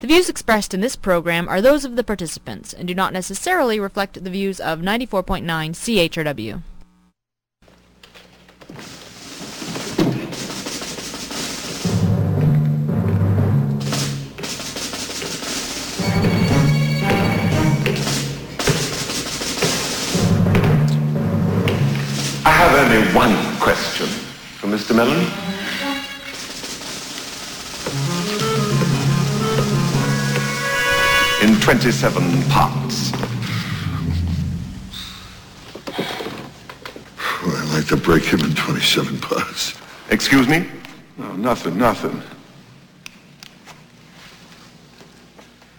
The views expressed in this program are those of the participants and do not necessarily reflect the views of 94.9 CHRW. I have only one question for Mr. Mellon. 27 parts. Well, I'd like to break him in 27 parts. Excuse me? No, nothing, nothing.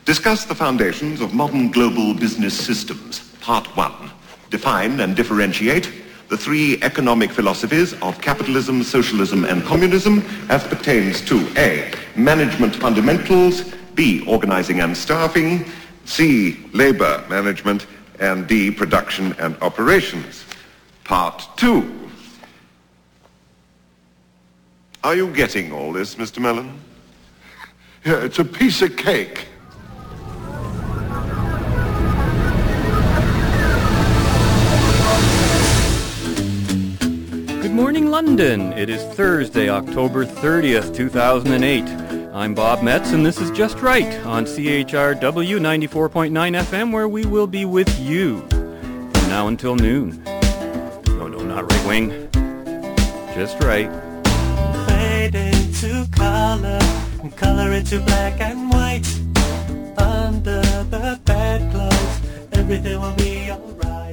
Discuss the foundations of modern global business systems. Part 1. Define and differentiate the three economic philosophies of capitalism, socialism, and communism as pertains to A. Management fundamentals, B. Organizing and staffing, C. Labor management, and D. Production and operations. Part 2. Are you getting all this, Mr. Mellon? Yeah, it's a piece of cake. Good morning, London. It is Thursday, October 30th, 2008. I'm Bob Metz, and this is Just Right on CHRW 94.9 FM, where we will be with you from now until noon. No, no, not right wing. Just right. fade into color and color into black and white. Under the bedclothes, everything will be alright.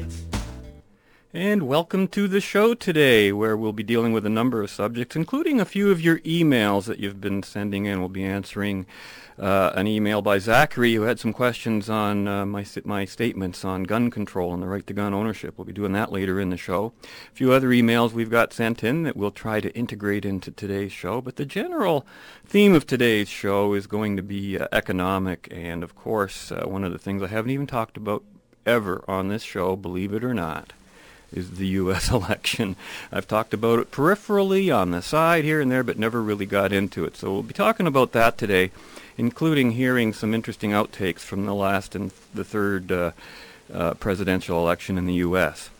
And welcome to the show today, where we'll be dealing with a number of subjects, including a few of your emails that you've been sending in. We'll be answering uh, an email by Zachary, who had some questions on uh, my my statements on gun control and the right to gun ownership. We'll be doing that later in the show. A few other emails we've got sent in that we'll try to integrate into today's show. But the general theme of today's show is going to be uh, economic, and of course, uh, one of the things I haven't even talked about ever on this show, believe it or not is the U.S. election. I've talked about it peripherally on the side here and there, but never really got into it. So we'll be talking about that today, including hearing some interesting outtakes from the last and the third uh, uh, presidential election in the U.S.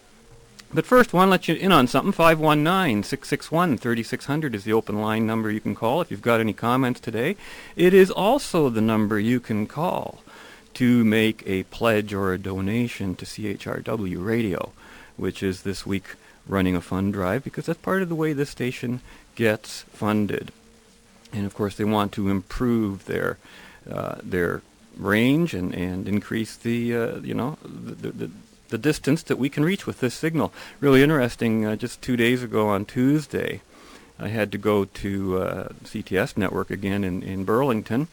But first, want to let you in on something. 519-661-3600 is the open line number you can call if you've got any comments today. It is also the number you can call to make a pledge or a donation to CHRW Radio which is this week running a fund drive because that's part of the way this station gets funded. And of course, they want to improve their uh, their range and, and increase the uh, you know the, the the distance that we can reach with this signal. Really interesting. Uh, just two days ago on Tuesday, I had to go to uh, CTS network again in in Burlington,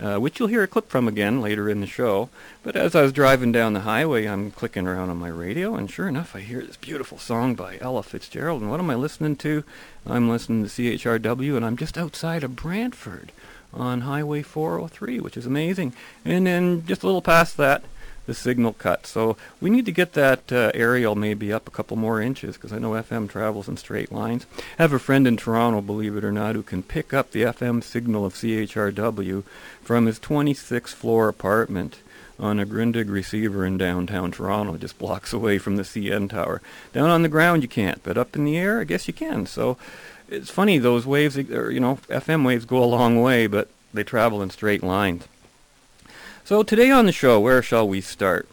uh, which you'll hear a clip from again later in the show. But as I was driving down the highway, I'm clicking around on my radio, and sure enough, I hear this beautiful song by Ella Fitzgerald. And what am I listening to? I'm listening to CHRW, and I'm just outside of Brantford on Highway 403, which is amazing. And then just a little past that, the signal cut. So we need to get that uh, aerial maybe up a couple more inches because I know FM travels in straight lines. I have a friend in Toronto, believe it or not, who can pick up the FM signal of CHRW from his 26th floor apartment on a Grundig receiver in downtown Toronto, just blocks away from the CN tower. Down on the ground you can't, but up in the air I guess you can. So it's funny those waves, or, you know, FM waves go a long way, but they travel in straight lines. So today on the show, where shall we start?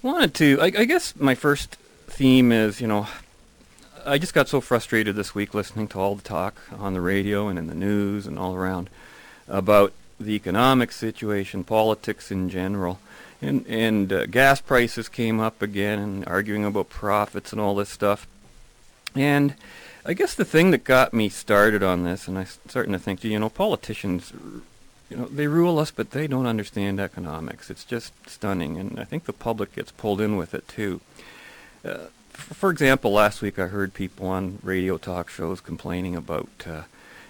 Wanted to, I, I guess my first theme is, you know, I just got so frustrated this week listening to all the talk on the radio and in the news and all around about the economic situation, politics in general, and and uh, gas prices came up again, and arguing about profits and all this stuff. And I guess the thing that got me started on this, and I'm starting to think, you know, politicians, you know, they rule us, but they don't understand economics. It's just stunning, and I think the public gets pulled in with it too. Uh, f- for example, last week I heard people on radio talk shows complaining about. Uh,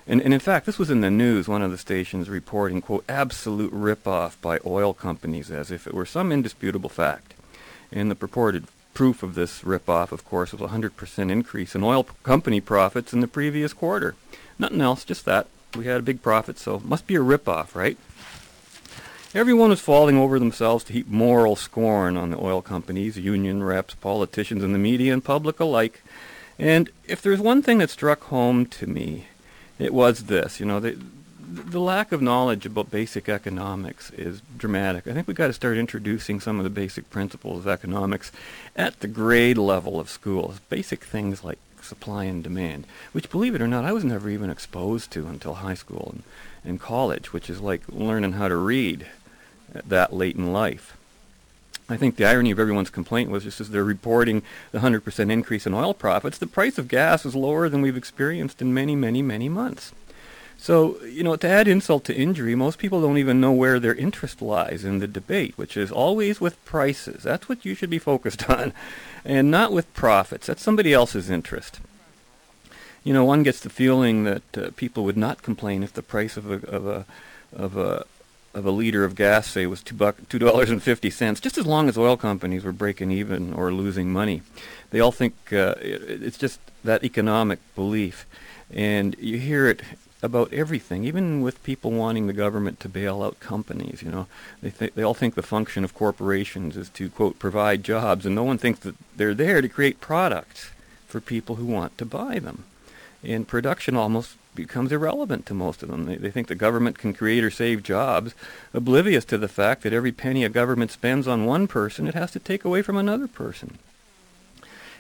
and, and in fact, this was in the news, one of the stations reporting, quote, absolute rip-off by oil companies as if it were some indisputable fact. And the purported proof of this rip-off, of course, was a 100% increase in oil p- company profits in the previous quarter. Nothing else, just that. We had a big profit, so must be a rip-off, right? Everyone was falling over themselves to heap moral scorn on the oil companies, union reps, politicians, and the media and public alike. And if there's one thing that struck home to me, it was this. You know, the, the lack of knowledge about basic economics is dramatic. I think we've got to start introducing some of the basic principles of economics at the grade level of schools. Basic things like supply and demand, which, believe it or not, I was never even exposed to until high school and, and college, which is like learning how to read that late in life. I think the irony of everyone's complaint was just as they're reporting the 100% increase in oil profits, the price of gas is lower than we've experienced in many, many, many months. So, you know, to add insult to injury, most people don't even know where their interest lies in the debate, which is always with prices. That's what you should be focused on, and not with profits. That's somebody else's interest. You know, one gets the feeling that uh, people would not complain if the price of a of a of a of a liter of gas, say, was two buck two dollars and fifty cents, just as long as oil companies were breaking even or losing money. They all think uh, it, it's just that economic belief, and you hear it about everything, even with people wanting the government to bail out companies. You know, they th- they all think the function of corporations is to quote provide jobs, and no one thinks that they're there to create products for people who want to buy them. And production almost becomes irrelevant to most of them. They, they think the government can create or save jobs, oblivious to the fact that every penny a government spends on one person, it has to take away from another person.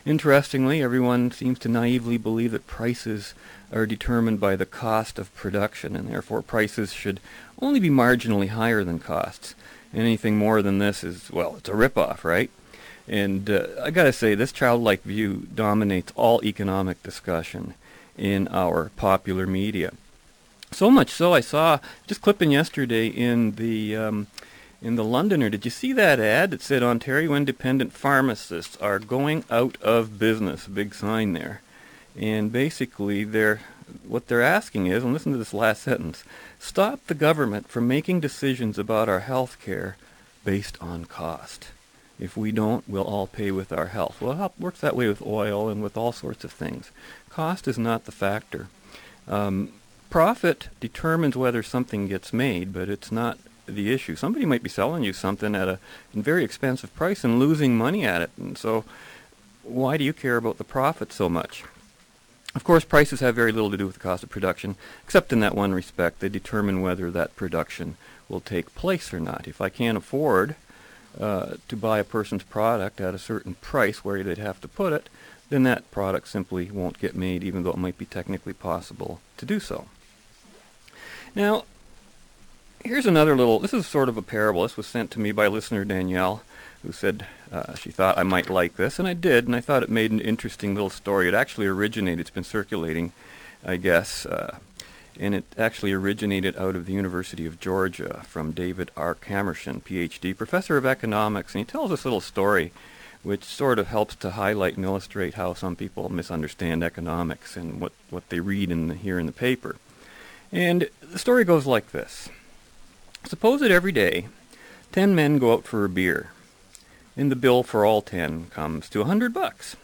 Interestingly, everyone seems to naively believe that prices are determined by the cost of production, and therefore prices should only be marginally higher than costs. Anything more than this is, well, it's a ripoff, right? And uh, I gotta say, this childlike view dominates all economic discussion in our popular media. So much so, I saw just clipping yesterday in the um, in the Londoner. Did you see that ad that said Ontario independent pharmacists are going out of business? Big sign there. And basically, they're what they're asking is, and listen to this last sentence: stop the government from making decisions about our health care based on cost. If we don't, we'll all pay with our health. Well, it works that way with oil and with all sorts of things. Cost is not the factor. Um, profit determines whether something gets made, but it's not the issue. Somebody might be selling you something at a very expensive price and losing money at it. And so why do you care about the profit so much? Of course, prices have very little to do with the cost of production, except in that one respect. They determine whether that production will take place or not. If I can't afford uh, to buy a person's product at a certain price where they'd have to put it, then that product simply won't get made, even though it might be technically possible to do so. Now, here's another little, this is sort of a parable. This was sent to me by listener Danielle, who said uh, she thought I might like this, and I did, and I thought it made an interesting little story. It actually originated, it's been circulating, I guess, uh, and it actually originated out of the University of Georgia from David R. Kamerschen, PhD, professor of economics, and he tells this little story which sort of helps to highlight and illustrate how some people misunderstand economics and what, what they read in the, here in the paper. And the story goes like this. Suppose that every day ten men go out for a beer, and the bill for all ten comes to a hundred bucks.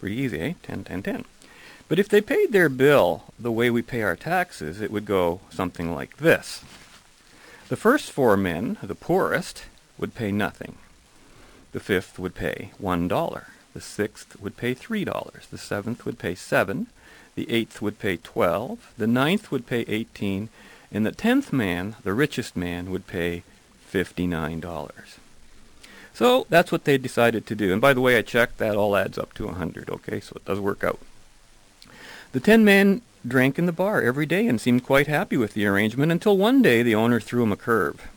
Pretty easy, eh? Ten, ten, ten. But if they paid their bill the way we pay our taxes, it would go something like this. The first four men, the poorest, would pay nothing. The fifth would pay one dollar. The sixth would pay three dollars. The seventh would pay seven. The eighth would pay twelve. The ninth would pay eighteen. And the tenth man, the richest man, would pay fifty-nine dollars. So that's what they decided to do. And by the way, I checked, that all adds up to a hundred, okay? So it does work out. The ten men drank in the bar every day and seemed quite happy with the arrangement until one day the owner threw him a curve.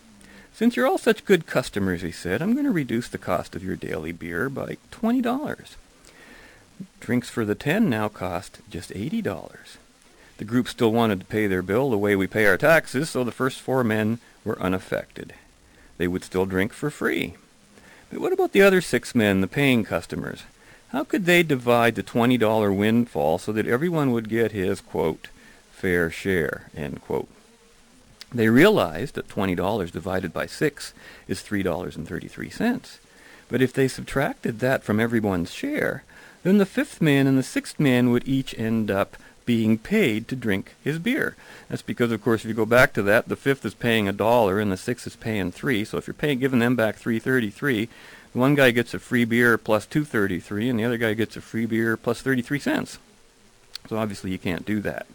Since you're all such good customers, he said, I'm going to reduce the cost of your daily beer by $20. Drinks for the 10 now cost just $80. The group still wanted to pay their bill the way we pay our taxes, so the first four men were unaffected. They would still drink for free. But what about the other six men, the paying customers? How could they divide the $20 windfall so that everyone would get his, quote, fair share, end quote? They realized that $20 divided by 6 is $3.33. But if they subtracted that from everyone's share, then the fifth man and the sixth man would each end up being paid to drink his beer. That's because, of course, if you go back to that, the fifth is paying a dollar and the sixth is paying three. So if you're paying, giving them back three thirty-three, one guy gets a free beer plus two thirty-three, and the other guy gets a free beer plus thirty-three cents. So obviously you can't do that.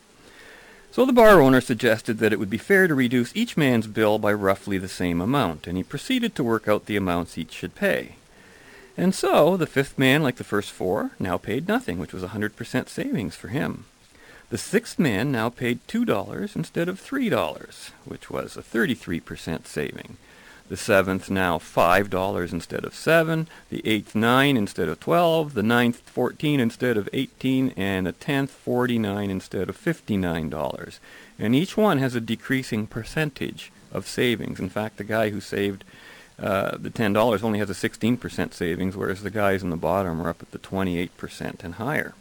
So the bar owner suggested that it would be fair to reduce each man's bill by roughly the same amount, and he proceeded to work out the amounts each should pay. And so the fifth man, like the first four, now paid nothing, which was a 100% savings for him. The sixth man now paid $2 instead of $3, which was a 33% saving. The seventh now $5 instead of 7 the eighth 9 instead of 12 the ninth 14 instead of 18 and the tenth 49 instead of $59. And each one has a decreasing percentage of savings. In fact, the guy who saved uh, the $10 only has a 16% savings, whereas the guys in the bottom are up at the 28% and higher.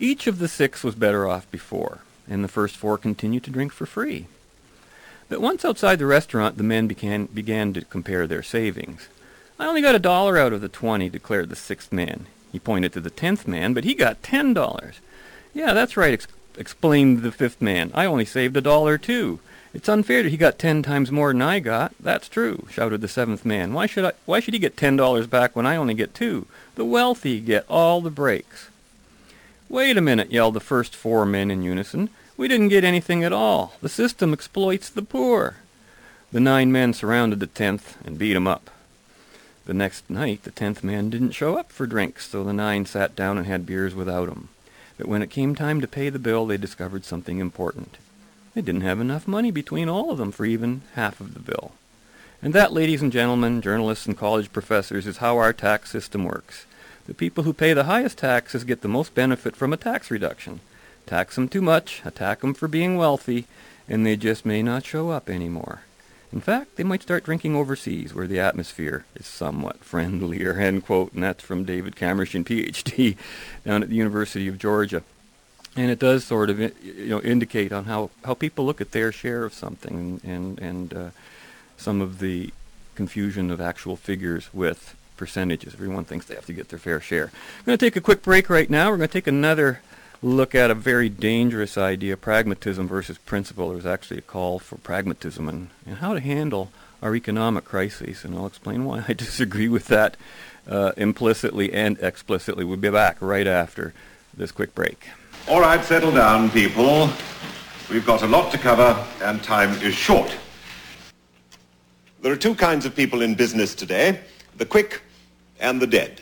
Each of the six was better off before, and the first four continued to drink for free. But once outside the restaurant, the men began, began to compare their savings. I only got a dollar out of the twenty, declared the sixth man. He pointed to the tenth man, but he got ten dollars. Yeah, that's right, ex- explained the fifth man. I only saved a dollar too. It's unfair that he got ten times more than I got. That's true, shouted the seventh man. Why should I why should he get ten dollars back when I only get two? The wealthy get all the breaks. Wait a minute, yelled the first four men in unison. We didn't get anything at all. The system exploits the poor. The nine men surrounded the tenth and beat him up. The next night, the tenth man didn't show up for drinks, so the nine sat down and had beers without him. But when it came time to pay the bill, they discovered something important. They didn't have enough money between all of them for even half of the bill. And that, ladies and gentlemen, journalists and college professors, is how our tax system works. The people who pay the highest taxes get the most benefit from a tax reduction. Tax them too much, attack them for being wealthy, and they just may not show up anymore. In fact, they might start drinking overseas, where the atmosphere is somewhat friendlier, end quote, and that's from David Kamerschen, Ph.D., down at the University of Georgia. And it does sort of, you know, indicate on how, how people look at their share of something and, and uh, some of the confusion of actual figures with percentages. Everyone thinks they have to get their fair share. I'm going to take a quick break right now. We're going to take another look at a very dangerous idea, pragmatism versus principle. There's actually a call for pragmatism and, and how to handle our economic crises, and I'll explain why I disagree with that uh, implicitly and explicitly. We'll be back right after this quick break. All right, settle down, people. We've got a lot to cover, and time is short. There are two kinds of people in business today, the quick and the dead.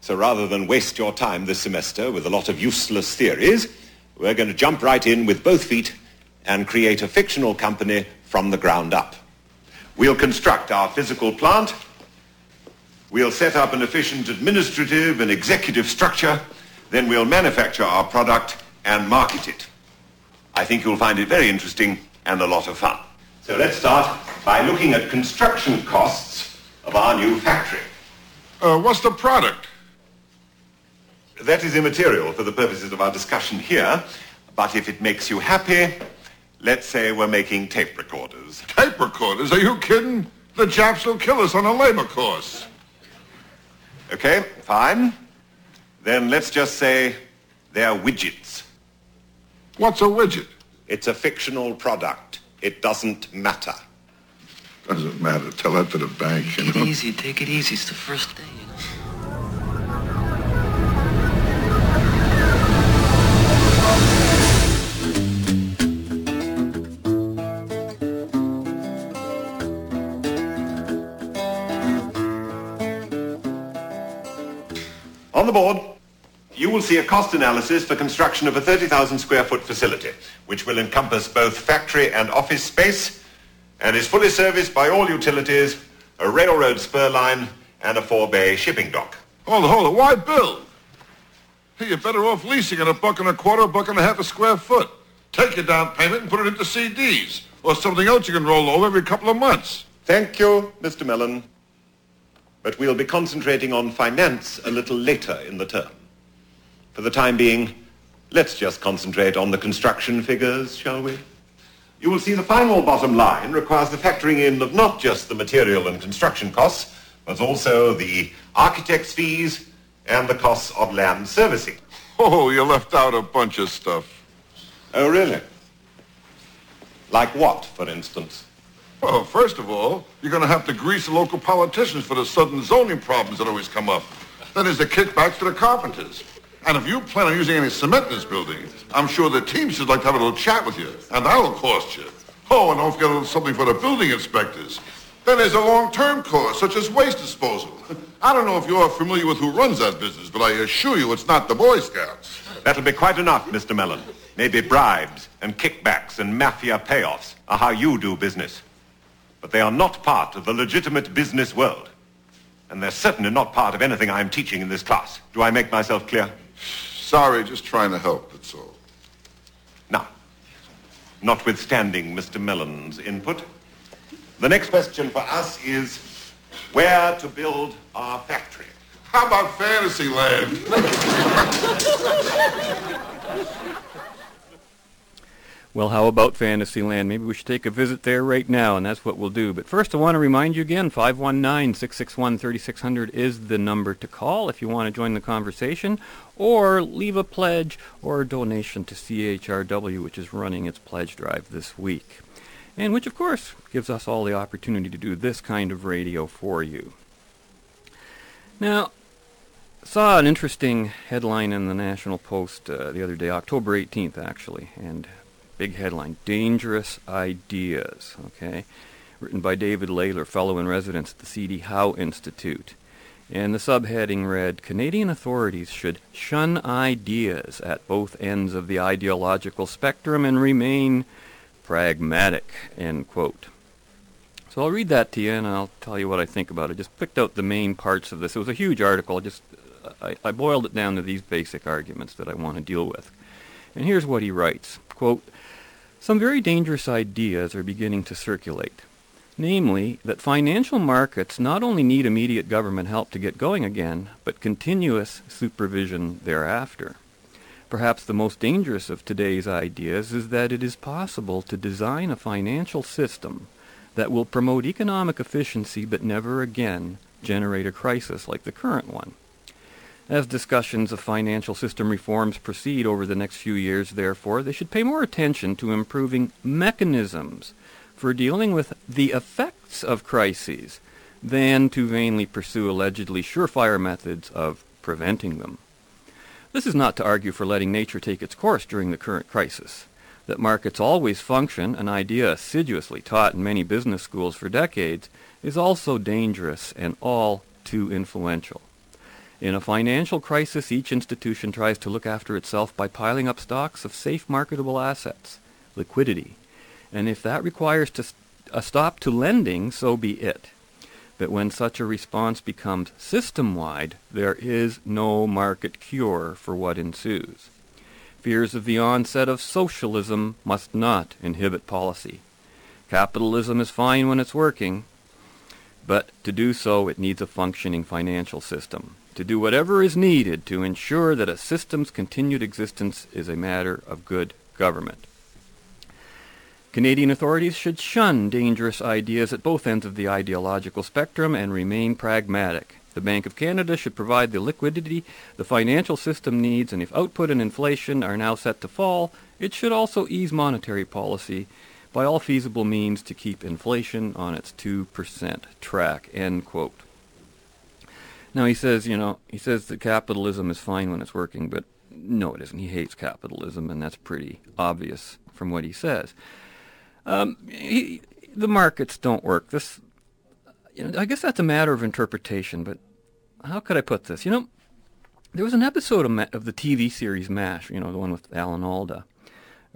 So rather than waste your time this semester with a lot of useless theories, we're going to jump right in with both feet and create a fictional company from the ground up. We'll construct our physical plant. We'll set up an efficient administrative and executive structure. Then we'll manufacture our product and market it. I think you'll find it very interesting and a lot of fun. So let's start by looking at construction costs of our new factory. Uh, what's the product? That is immaterial for the purposes of our discussion here, but if it makes you happy, let's say we're making tape recorders. Tape recorders? Are you kidding? The Japs will kill us on a labor course. Okay, fine. Then let's just say they're widgets. What's a widget? It's a fictional product. It doesn't matter. Doesn't matter. Tell that to the bank, you Take know. it easy, take it easy. It's the first day, you know. On the board, you will see a cost analysis for construction of a 30,000 square foot facility, which will encompass both factory and office space, and is fully serviced by all utilities, a railroad spur line, and a four-bay shipping dock. Hold it, hold it. Why build? Hey, you're better off leasing at a buck and a quarter, a buck and a half a square foot. Take your down payment and put it into CDs or something else you can roll over every couple of months. Thank you, Mr. Mellon. But we'll be concentrating on finance a little later in the term. For the time being, let's just concentrate on the construction figures, shall we? You will see the final bottom line requires the factoring in of not just the material and construction costs, but also the architect's fees and the costs of land servicing. Oh, you left out a bunch of stuff. Oh, really? Like what, for instance? Well, first of all, you're going to have to grease the local politicians for the sudden zoning problems that always come up. Then there's the kickbacks to the carpenters. And if you plan on using any cement in this building, I'm sure the Teamsters like to have a little chat with you, and that'll cost you. Oh, and don't forget a little something for the building inspectors. Then there's a long-term cost, such as waste disposal. I don't know if you're familiar with who runs that business, but I assure you it's not the Boy Scouts. That'll be quite enough, Mr. Mellon. Maybe bribes and kickbacks and mafia payoffs are how you do business. But they are not part of the legitimate business world. And they're certainly not part of anything I'm teaching in this class. Do I make myself clear? Sorry, just trying to help, that's all. Now, notwithstanding Mr. Mellon's input, the next question for us is where to build our factory. How about Fantasyland? Well, how about Fantasyland? Maybe we should take a visit there right now, and that's what we'll do. But first, I want to remind you again, 519-661-3600 is the number to call if you want to join the conversation, or leave a pledge or a donation to CHRW, which is running its pledge drive this week. And which, of course, gives us all the opportunity to do this kind of radio for you. Now, saw an interesting headline in the National Post uh, the other day, October 18th, actually, and Big headline, Dangerous Ideas, okay? Written by David Laidler, fellow in residence at the C.D. Howe Institute. And the subheading read, Canadian authorities should shun ideas at both ends of the ideological spectrum and remain pragmatic, end quote. So I'll read that to you and I'll tell you what I think about it. I just picked out the main parts of this. It was a huge article. I just I, I boiled it down to these basic arguments that I want to deal with. And here's what he writes. Quote, some very dangerous ideas are beginning to circulate, namely that financial markets not only need immediate government help to get going again, but continuous supervision thereafter. Perhaps the most dangerous of today's ideas is that it is possible to design a financial system that will promote economic efficiency but never again generate a crisis like the current one. As discussions of financial system reforms proceed over the next few years, therefore, they should pay more attention to improving mechanisms for dealing with the effects of crises than to vainly pursue allegedly surefire methods of preventing them. This is not to argue for letting nature take its course during the current crisis. That markets always function, an idea assiduously taught in many business schools for decades, is also dangerous and all too influential. In a financial crisis, each institution tries to look after itself by piling up stocks of safe marketable assets, liquidity. And if that requires to st- a stop to lending, so be it. But when such a response becomes system-wide, there is no market cure for what ensues. Fears of the onset of socialism must not inhibit policy. Capitalism is fine when it's working, but to do so it needs a functioning financial system to do whatever is needed to ensure that a system's continued existence is a matter of good government. Canadian authorities should shun dangerous ideas at both ends of the ideological spectrum and remain pragmatic. The Bank of Canada should provide the liquidity the financial system needs, and if output and inflation are now set to fall, it should also ease monetary policy by all feasible means to keep inflation on its 2% track. End quote. Now he says, you know, he says that capitalism is fine when it's working, but no, it isn't. He hates capitalism, and that's pretty obvious from what he says. Um, he, the markets don't work. This, you know, I guess that's a matter of interpretation. But how could I put this? You know, there was an episode of, Ma- of the TV series MASH. You know, the one with Alan Alda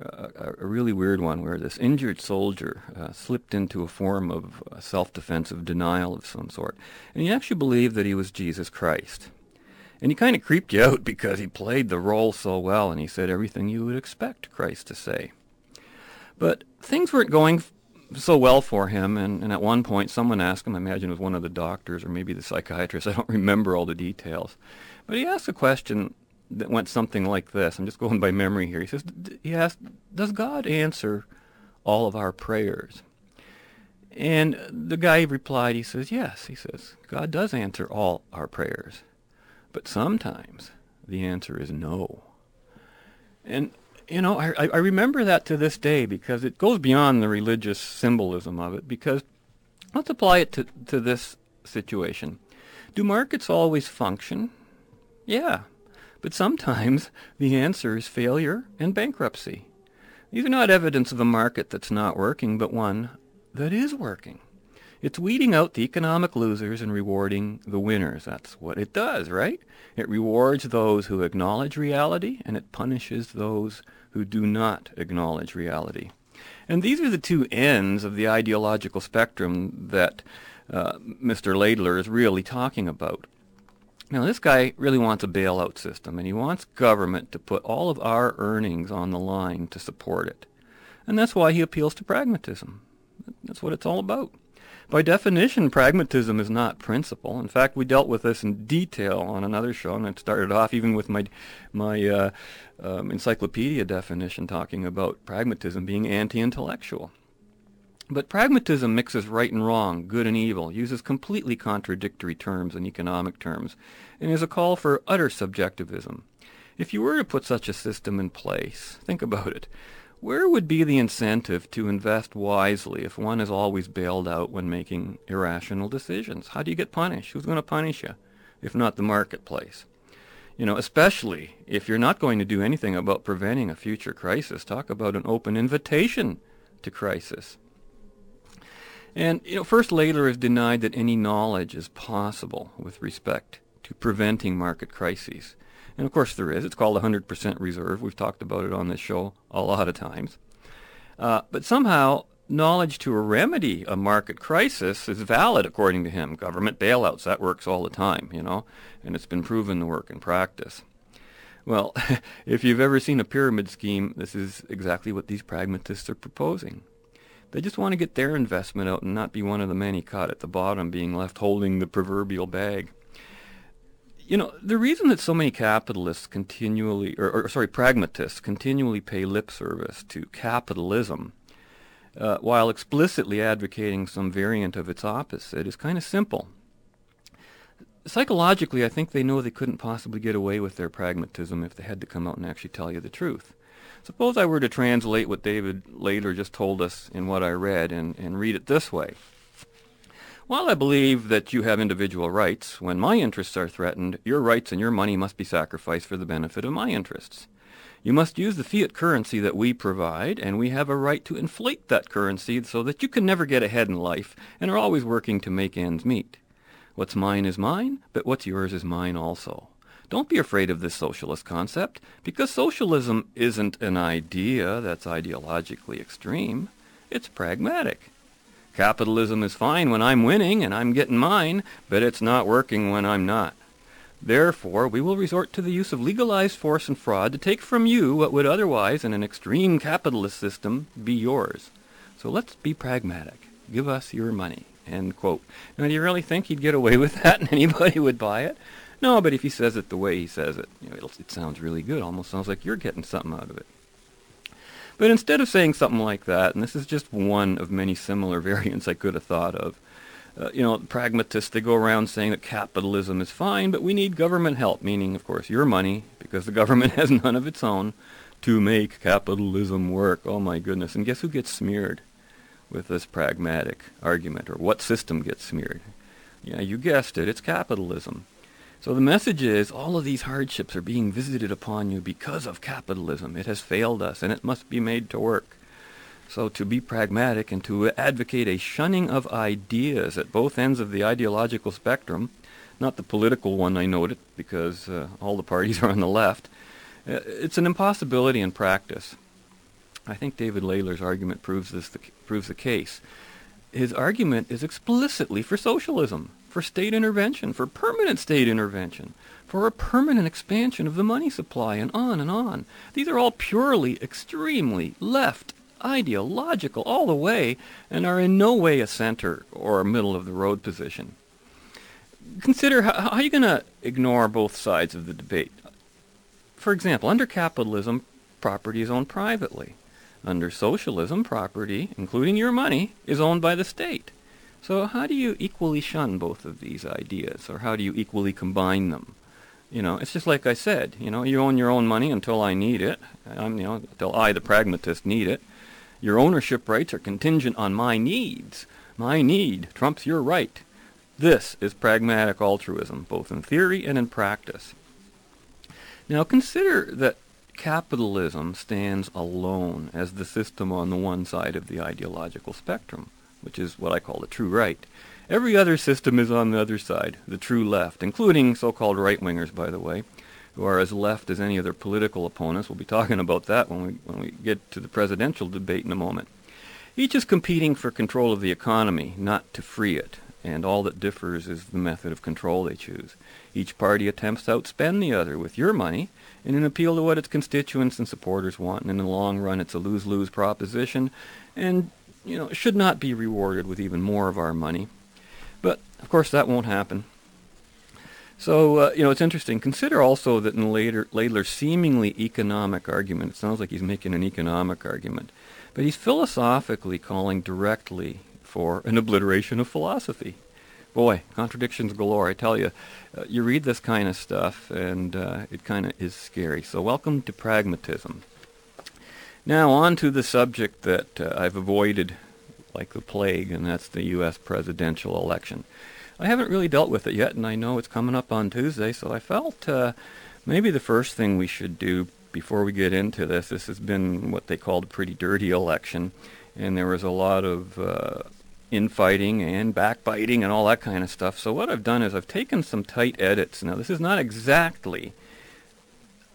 a, a, really weird one where this injured soldier uh, slipped into a form of uh, self-defense of denial of some sort, and he actually believed that he was Jesus Christ. And he kind of creeped you out because he played the role so well, and he said everything you would expect Christ to say. But things weren't going so well for him, and, and at one point someone asked him, I imagine it was one of the doctors or maybe the psychiatrist, I don't remember all the details, but he asked a question that went something like this. I'm just going by memory here. He says, he asked, does God answer all of our prayers? And the guy replied, he says, yes. He says, God does answer all our prayers. But sometimes the answer is no. And you know, I, I remember that to this day because it goes beyond the religious symbolism of it. Because let's apply it to, to this situation. Do markets always function? Yeah. But sometimes the answer is failure and bankruptcy. These are not evidence of a market that's not working, but one that is working. It's weeding out the economic losers and rewarding the winners. That's what it does, right? It rewards those who acknowledge reality and it punishes those who do not acknowledge reality. And these are the two ends of the ideological spectrum that uh, Mr. Laidler is really talking about. Now, this guy really wants a bailout system, and he wants government to put all of our earnings on the line to support it. And that's why he appeals to pragmatism. That's what it's all about. By definition, pragmatism is not principle. In fact, we dealt with this in detail on another show, and it started off even with my my uh, um, encyclopedia definition talking about pragmatism being anti-intellectual. But pragmatism mixes right and wrong, good and evil, uses completely contradictory terms in economic terms, and is a call for utter subjectivism. If you were to put such a system in place, think about it. Where would be the incentive to invest wisely if one is always bailed out when making irrational decisions? How do you get punished? Who's going to punish you, if not the marketplace? You know, especially if you're not going to do anything about preventing a future crisis. Talk about an open invitation to crisis. And you know, First Laidler has denied that any knowledge is possible with respect to preventing market crises. And of course there is. It's called 100% reserve. We've talked about it on this show a lot of times. Uh, but somehow knowledge to remedy a market crisis is valid according to him. Government bailouts, that works all the time, you know, and it's been proven to work in practice. Well, if you've ever seen a pyramid scheme, this is exactly what these pragmatists are proposing. They just want to get their investment out and not be one of the many caught at the bottom being left holding the proverbial bag. You know, the reason that so many capitalists continually, or, or sorry, pragmatists continually pay lip service to capitalism uh, while explicitly advocating some variant of its opposite is kind of simple. Psychologically, I think they know they couldn't possibly get away with their pragmatism if they had to come out and actually tell you the truth. Suppose I were to translate what David Laidler just told us in what I read and, and read it this way. While I believe that you have individual rights, when my interests are threatened, your rights and your money must be sacrificed for the benefit of my interests. You must use the fiat currency that we provide, and we have a right to inflate that currency so that you can never get ahead in life and are always working to make ends meet. What's mine is mine, but what's yours is mine also. Don't be afraid of this socialist concept, because socialism isn't an idea that's ideologically extreme. It's pragmatic. Capitalism is fine when I'm winning and I'm getting mine, but it's not working when I'm not. Therefore, we will resort to the use of legalized force and fraud to take from you what would otherwise, in an extreme capitalist system, be yours. So let's be pragmatic. Give us your money. End quote. Now, do you really think he'd get away with that and anybody would buy it? No, but if he says it the way he says it, you know, it sounds really good. Almost sounds like you're getting something out of it. But instead of saying something like that, and this is just one of many similar variants I could have thought of, uh, you know, pragmatists, they go around saying that capitalism is fine, but we need government help, meaning, of course, your money, because the government has none of its own, to make capitalism work. Oh my goodness. And guess who gets smeared with this pragmatic argument, or what system gets smeared? Yeah, you guessed it, it's capitalism. So the message is all of these hardships are being visited upon you because of capitalism. It has failed us and it must be made to work. So to be pragmatic and to advocate a shunning of ideas at both ends of the ideological spectrum, not the political one, I note it, because uh, all the parties are on the left, uh, it's an impossibility in practice. I think David Laidler's argument proves this the, proves the case. His argument is explicitly for socialism for state intervention, for permanent state intervention, for a permanent expansion of the money supply, and on and on. These are all purely, extremely left, ideological all the way, and are in no way a center or a middle of the road position. Consider how, how are you going to ignore both sides of the debate? For example, under capitalism, property is owned privately. Under socialism, property, including your money, is owned by the state. So how do you equally shun both of these ideas, or how do you equally combine them? You know, it's just like I said. You know, you own your own money until I need it. I'm, you know, until I, the pragmatist, need it. Your ownership rights are contingent on my needs. My need trumps your right. This is pragmatic altruism, both in theory and in practice. Now consider that capitalism stands alone as the system on the one side of the ideological spectrum, which is what I call the true right. Every other system is on the other side, the true left, including so-called right-wingers, by the way, who are as left as any of their political opponents. We'll be talking about that when we, when we get to the presidential debate in a moment. Each is competing for control of the economy, not to free it, and all that differs is the method of control they choose. Each party attempts to outspend the other with your money in an appeal to what its constituents and supporters want, and in the long run it's a lose-lose proposition, and you know, should not be rewarded with even more of our money. But, of course, that won't happen. So, uh, you know, it's interesting. Consider also that in Laidler, Laidler's seemingly economic argument, it sounds like he's making an economic argument, but he's philosophically calling directly for an obliteration of philosophy. Boy, contradictions galore. I tell you, uh, you read this kind of stuff, and uh, it kind of is scary. So, welcome to pragmatism. Now, on to the subject that uh, I've avoided like the plague, and that's the U.S. presidential election. I haven't really dealt with it yet, and I know it's coming up on Tuesday, so I felt uh, maybe the first thing we should do before we get into this, this has been what they called a pretty dirty election, and there was a lot of uh, infighting and backbiting and all that kind of stuff. So what I've done is I've taken some tight edits. Now, this is not exactly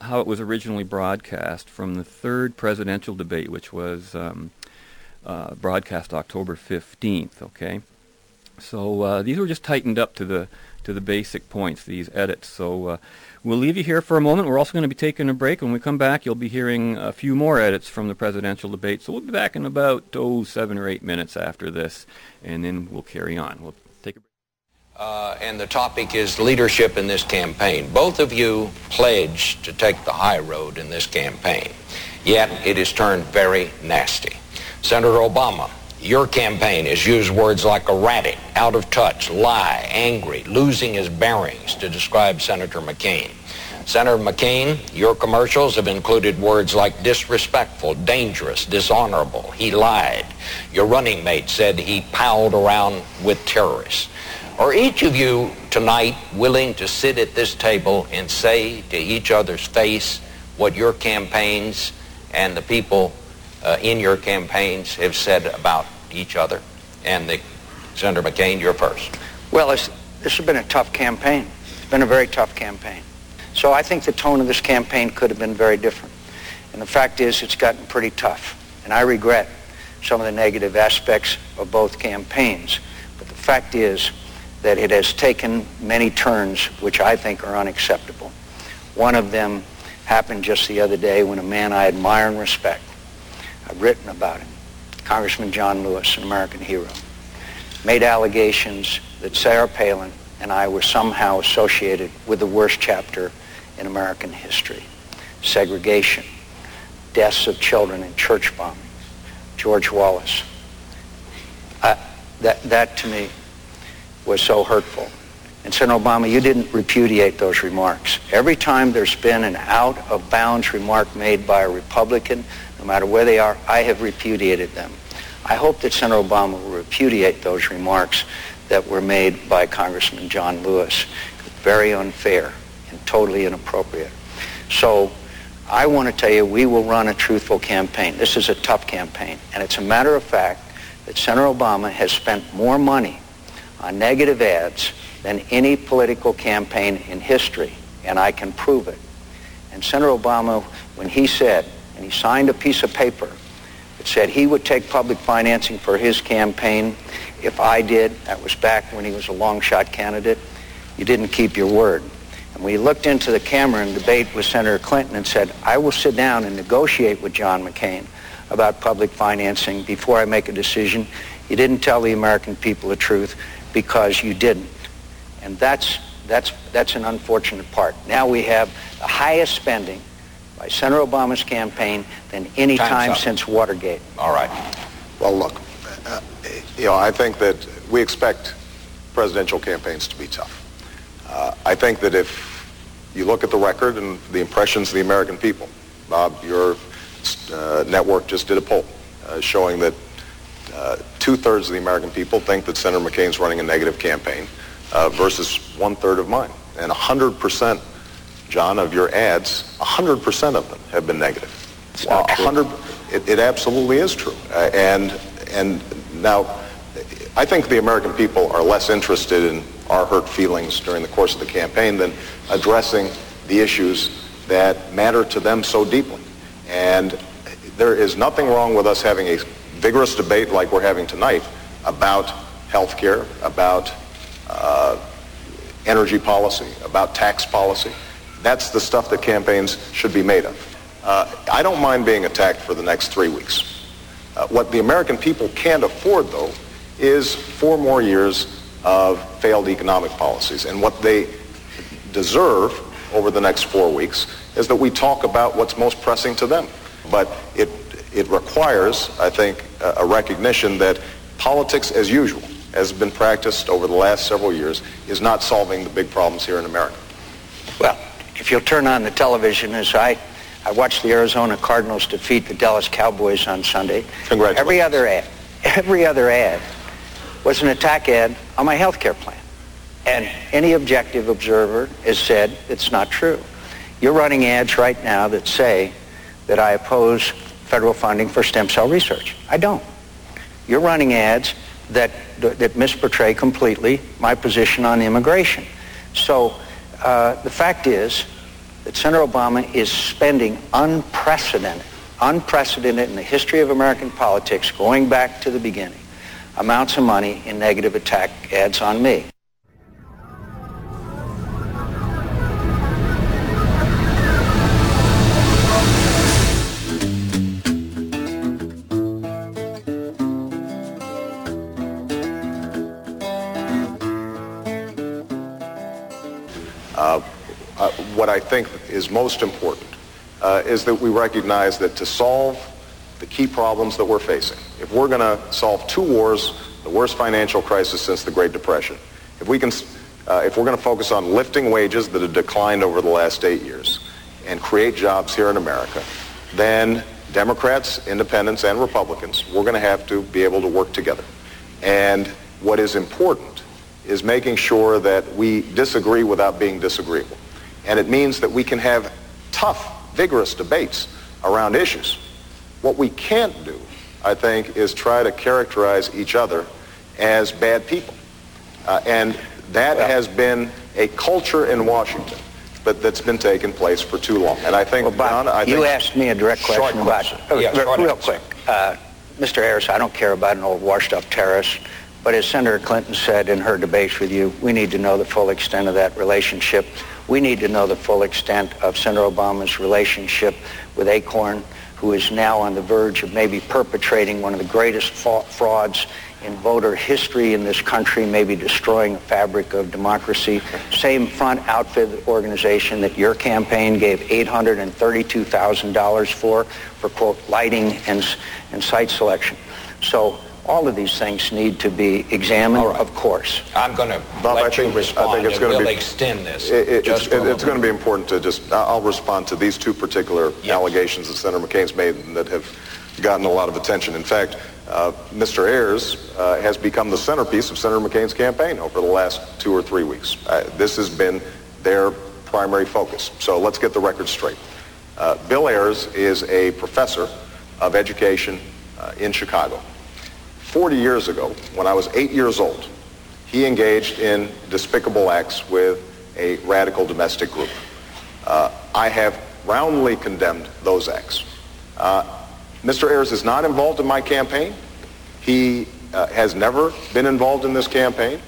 how it was originally broadcast from the third presidential debate, which was um, uh, broadcast October 15th. Okay, so uh, these were just tightened up to the to the basic points. These edits. So uh, we'll leave you here for a moment. We're also going to be taking a break. When we come back, you'll be hearing a few more edits from the presidential debate. So we'll be back in about oh seven or eight minutes after this, and then we'll carry on. We'll. Uh, and the topic is leadership in this campaign. Both of you pledged to take the high road in this campaign, yet it has turned very nasty. Senator Obama, your campaign has used words like erratic, out of touch, lie, angry, losing his bearings to describe Senator McCain. Senator McCain, your commercials have included words like disrespectful, dangerous, dishonorable. He lied. Your running mate said he palled around with terrorists. Are each of you tonight willing to sit at this table and say to each other's face what your campaigns and the people uh, in your campaigns have said about each other. And the, Senator McCain, you're first. Well, this has been a tough campaign. It's been a very tough campaign. So I think the tone of this campaign could have been very different. And the fact is it's gotten pretty tough. And I regret some of the negative aspects of both campaigns. But the fact is that it has taken many turns which I think are unacceptable. One of them happened just the other day when a man I admire and respect I've written about him. Congressman John Lewis, an American hero, made allegations that Sarah Palin and I were somehow associated with the worst chapter in American history. Segregation, deaths of children in church bombings, George Wallace. Uh, that, that to me was so hurtful. And Senator Obama, you didn't repudiate those remarks. Every time there's been an out-of-bounds remark made by a Republican no matter where they are, I have repudiated them. I hope that Senator Obama will repudiate those remarks that were made by Congressman John Lewis. Very unfair and totally inappropriate. So I want to tell you, we will run a truthful campaign. This is a tough campaign. And it's a matter of fact that Senator Obama has spent more money on negative ads than any political campaign in history. And I can prove it. And Senator Obama, when he said and he signed a piece of paper that said he would take public financing for his campaign if I did. That was back when he was a long shot candidate. You didn't keep your word. And we looked into the camera and debate with Senator Clinton and said, I will sit down and negotiate with John McCain about public financing before I make a decision. You didn't tell the American people the truth because you didn't. And that's, that's, that's an unfortunate part. Now we have the highest spending by Senator Obama's campaign than any Time's time up. since Watergate. All right. Well, look, uh, you know, I think that we expect presidential campaigns to be tough. Uh, I think that if you look at the record and the impressions of the American people. Bob, your uh, network just did a poll uh, showing that uh, two-thirds of the American people think that Senator McCain's running a negative campaign uh, versus one-third of mine. And 100%, John, of your ads, 100% of them have been negative. It's true. 100, it, it absolutely is true. Uh, and, and now, I think the American people are less interested in our hurt feelings during the course of the campaign than addressing the issues that matter to them so deeply. And there is nothing wrong with us having a vigorous debate like we're having tonight about health care, about uh, energy policy, about tax policy. That's the stuff that campaigns should be made of. Uh, I don't mind being attacked for the next three weeks. Uh, what the American people can't afford, though, is four more years of failed economic policies. And what they deserve over the next four weeks is that we talk about what's most pressing to them. But it, it requires, I think, a, recognition that politics as usual, as has been practiced over the last several years, is not solving the big problems here in America. Well, if you'll turn on the television as I, I watched the Arizona Cardinals defeat the Dallas Cowboys on Sunday. Congratulations. Every other ad, every other ad was an attack ad on my health care plan. And any objective observer has said it's not true. You're running ads right now that say that I oppose federal funding for stem cell research. I don't. You're running ads that, that misportray completely my position on immigration. So uh, the fact is that Senator Obama is spending unprecedented, unprecedented in the history of American politics, going back to the beginning, amounts of money in negative attack ads on me. Uh, uh, what I think is most important uh, is that we recognize that to solve the key problems that we're facing, if we're going to solve two wars, the worst financial crisis since the Great Depression, if we can, uh, if we're going to focus on lifting wages that have declined over the last eight years and create jobs here in America, then Democrats, independents, and Republicans, we're going to have to be able to work together. And what is important is making sure that we disagree without being disagreeable. And it means that we can have tough, vigorous debates around issues. What we can't do, I think, is try to characterize each other as bad people. Uh, and that has been a culture in Washington but that's been taking place for too long. And I think, Well, Bob, John, I you think asked me a direct Short question about question. Oh, Yeah, real answer. quick. Uh, Mr. Ayers, I don't care about an old washed-up terrorist, but as Senator Clinton said in her debates with you, we need to know the full extent of that relationship. We need to know the full extent of Senator Obama's relationship with Acorn, who is now on the verge of maybe perpetrating one of the greatest frauds in voter history in this country, maybe destroying the fabric of democracy. Same front outfit organization that your campaign gave $832,000 for, for quote, lighting and, and site selection. So all of these things need to be examined, All right. of course. I'm going to Bob, I let you think- I think it's gonna we'll be- extend this It- it- just it's, it- it's going to be important to just, I- I'll respond to these two particular Yes. allegations that Senator McCain's made that have gotten a lot of attention. In fact, uh, Mr. Ayers uh, has become the centerpiece of Senator McCain's campaign over the last two or three weeks. Uh, this has been their primary focus. So let's get the record straight. Uh, Bill Ayers is a professor of education uh, in Chicago. 40 years ago, when I was eight years old, he engaged in despicable acts with a radical domestic group. Uh, I have roundly condemned those acts. Uh, Mr. Ayers is not involved in my campaign. He uh, has never been involved in this campaign,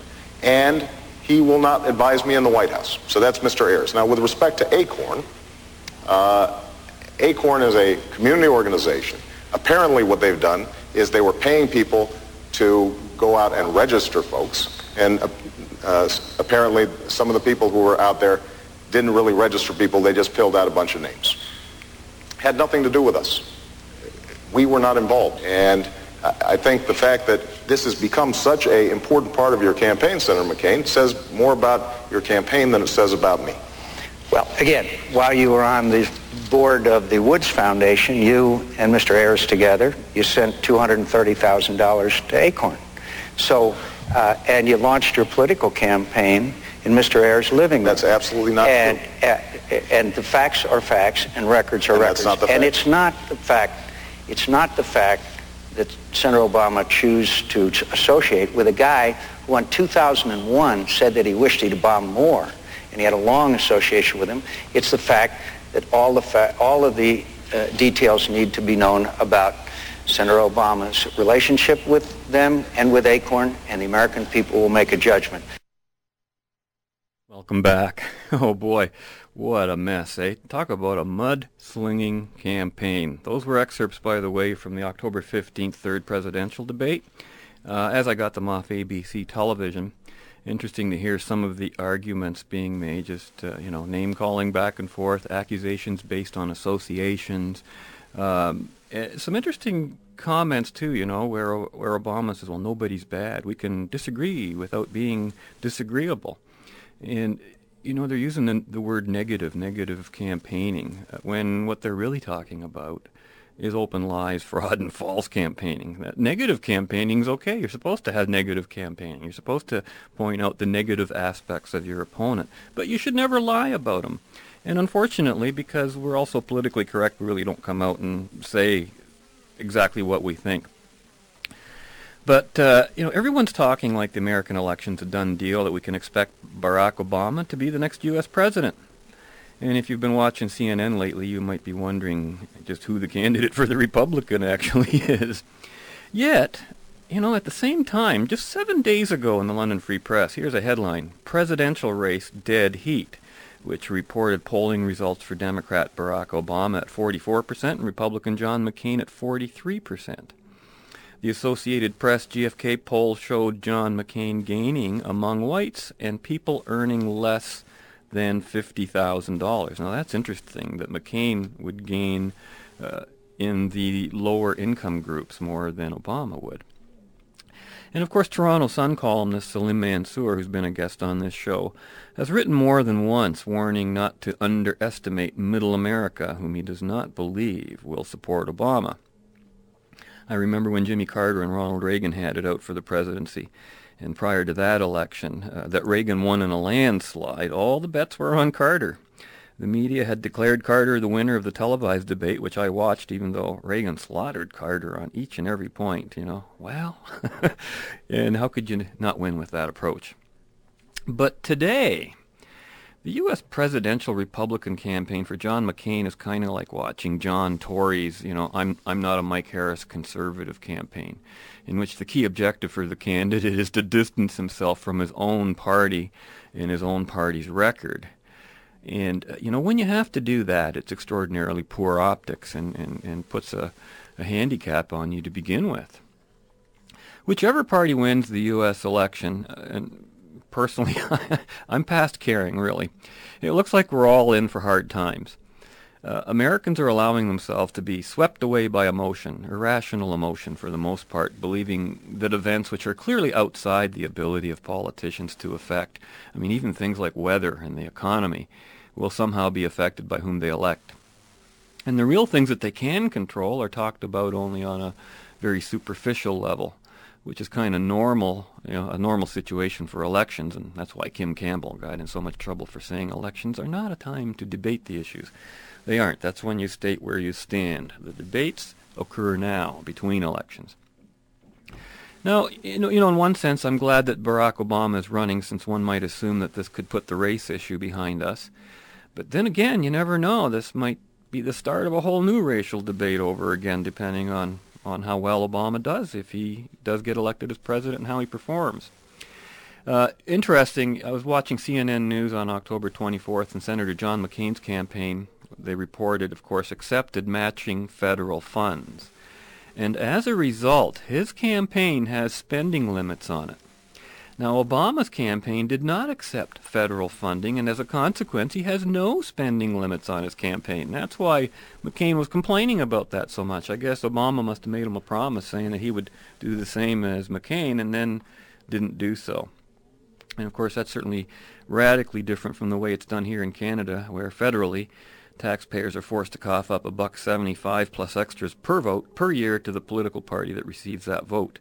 and he will not advise me in the White House. So that's Mr. Ayers. Now, with respect to Acorn, uh, Acorn is a community organization. Apparently what they've done is they were paying people to go out and register folks. And uh, apparently some of the people who were out there didn't really register people. They just filled out a bunch of names. Had nothing to do with us. We were not involved. And I think the fact that this has become such a important part of your campaign, Senator McCain, says more about your campaign than it says about me. Well, again, while you were on the board of the Woods Foundation, you and Mr. Ayers together, you sent $230,000 to Acorn. So, uh, and you launched your political campaign in Mr. Ayers' living room. That's absolutely not and, true. Uh, and the facts are facts and records are And records. that's not the and fact. it's not the fact, it's not the fact that Senator Obama chose to associate with a guy who in 2001 said that he wished he'd bomb more, and he had a long association with him. It's the fact that all the fa- all of the uh, details need to be known about Senator Obama's relationship with them and with Acorn, and the American people will make a judgment. Welcome back. Oh boy, what a mess, eh? Talk about a mud-slinging campaign. Those were excerpts, by the way, from the October 15th third presidential debate. Uh, as I got them off ABC television, interesting to hear some of the arguments being made, just, uh, you know, name-calling back and forth, accusations based on associations. Um, eh, some interesting comments, too, you know, where, where Obama says, well, nobody's bad. We can disagree without being disagreeable. And you know they're using the, the word negative, negative campaigning, uh, when what they're really talking about is open lies, fraud, and false campaigning. That negative campaigning is okay. You're supposed to have negative campaigning. You're supposed to point out the negative aspects of your opponent, but you should never lie about them. And unfortunately, because we're also politically correct, we really don't come out and say exactly what we think. But uh, you know, everyone's talking like the American election's a done deal that we can expect Barack Obama to be the next U.S. president. And if you've been watching CNN lately, you might be wondering just who the candidate for the Republican actually is. Yet, you know, at the same time, just seven days ago in the London Free Press, here's a headline: "Presidential Race Dead Heat." which reported polling results for Democrat Barack Obama at 44% and Republican John McCain at 43%. The Associated Press GFK poll showed John McCain gaining among whites and people earning less than $50,000. Now that's interesting that McCain would gain uh, in the lower income groups more than Obama would. And of course, Toronto Sun columnist Salim Mansur, who's been a guest on this show, has written more than once warning not to underestimate middle America, whom he does not believe will support Obama. I remember when Jimmy Carter and Ronald Reagan had it out for the presidency, and prior to that election, uh, that Reagan won in a landslide, all the bets were on Carter. The media had declared Carter the winner of the televised debate, which I watched, even though Reagan slaughtered Carter on each and every point. You know, well, and how could you not win with that approach? But today, the U.S. presidential Republican campaign for John McCain is kind of like watching John Tory's, you know, I'm, I'm not a Mike Harris conservative campaign, in which the key objective for the candidate is to distance himself from his own party and his own party's record. And, uh, you know, when you have to do that, it's extraordinarily poor optics and, and, and puts a, a handicap on you to begin with. Whichever party wins the U.S. election, uh, and personally, I'm past caring, really. It looks like we're all in for hard times. Uh, Americans are allowing themselves to be swept away by emotion, irrational emotion for the most part, believing that events which are clearly outside the ability of politicians to affect, I mean, even things like weather and the economy, will somehow be affected by whom they elect. And the real things that they can control are talked about only on a very superficial level which is kind of normal, you know, a normal situation for elections, and that's why Kim Campbell got in so much trouble for saying elections are not a time to debate the issues. They aren't. That's when you state where you stand. The debates occur now between elections. Now, you know, you know, in one sense, I'm glad that Barack Obama is running, since one might assume that this could put the race issue behind us. But then again, you never know. This might be the start of a whole new racial debate over again, depending on on how well Obama does if he does get elected as president and how he performs. Uh, interesting, I was watching CNN News on October 24th, and Senator John McCain's campaign, they reported, of course, accepted matching federal funds. And as a result, his campaign has spending limits on it. Now, Obama's campaign did not accept federal funding, and as a consequence, he has no spending limits on his campaign. That's why McCain was complaining about that so much. I guess Obama must have made him a promise saying that he would do the same as McCain, and then didn't do so. And of course, that's certainly radically different from the way it's done here in Canada, where federally, taxpayers are forced to cough up a buck 75 plus extras per vote per year to the political party that receives that vote.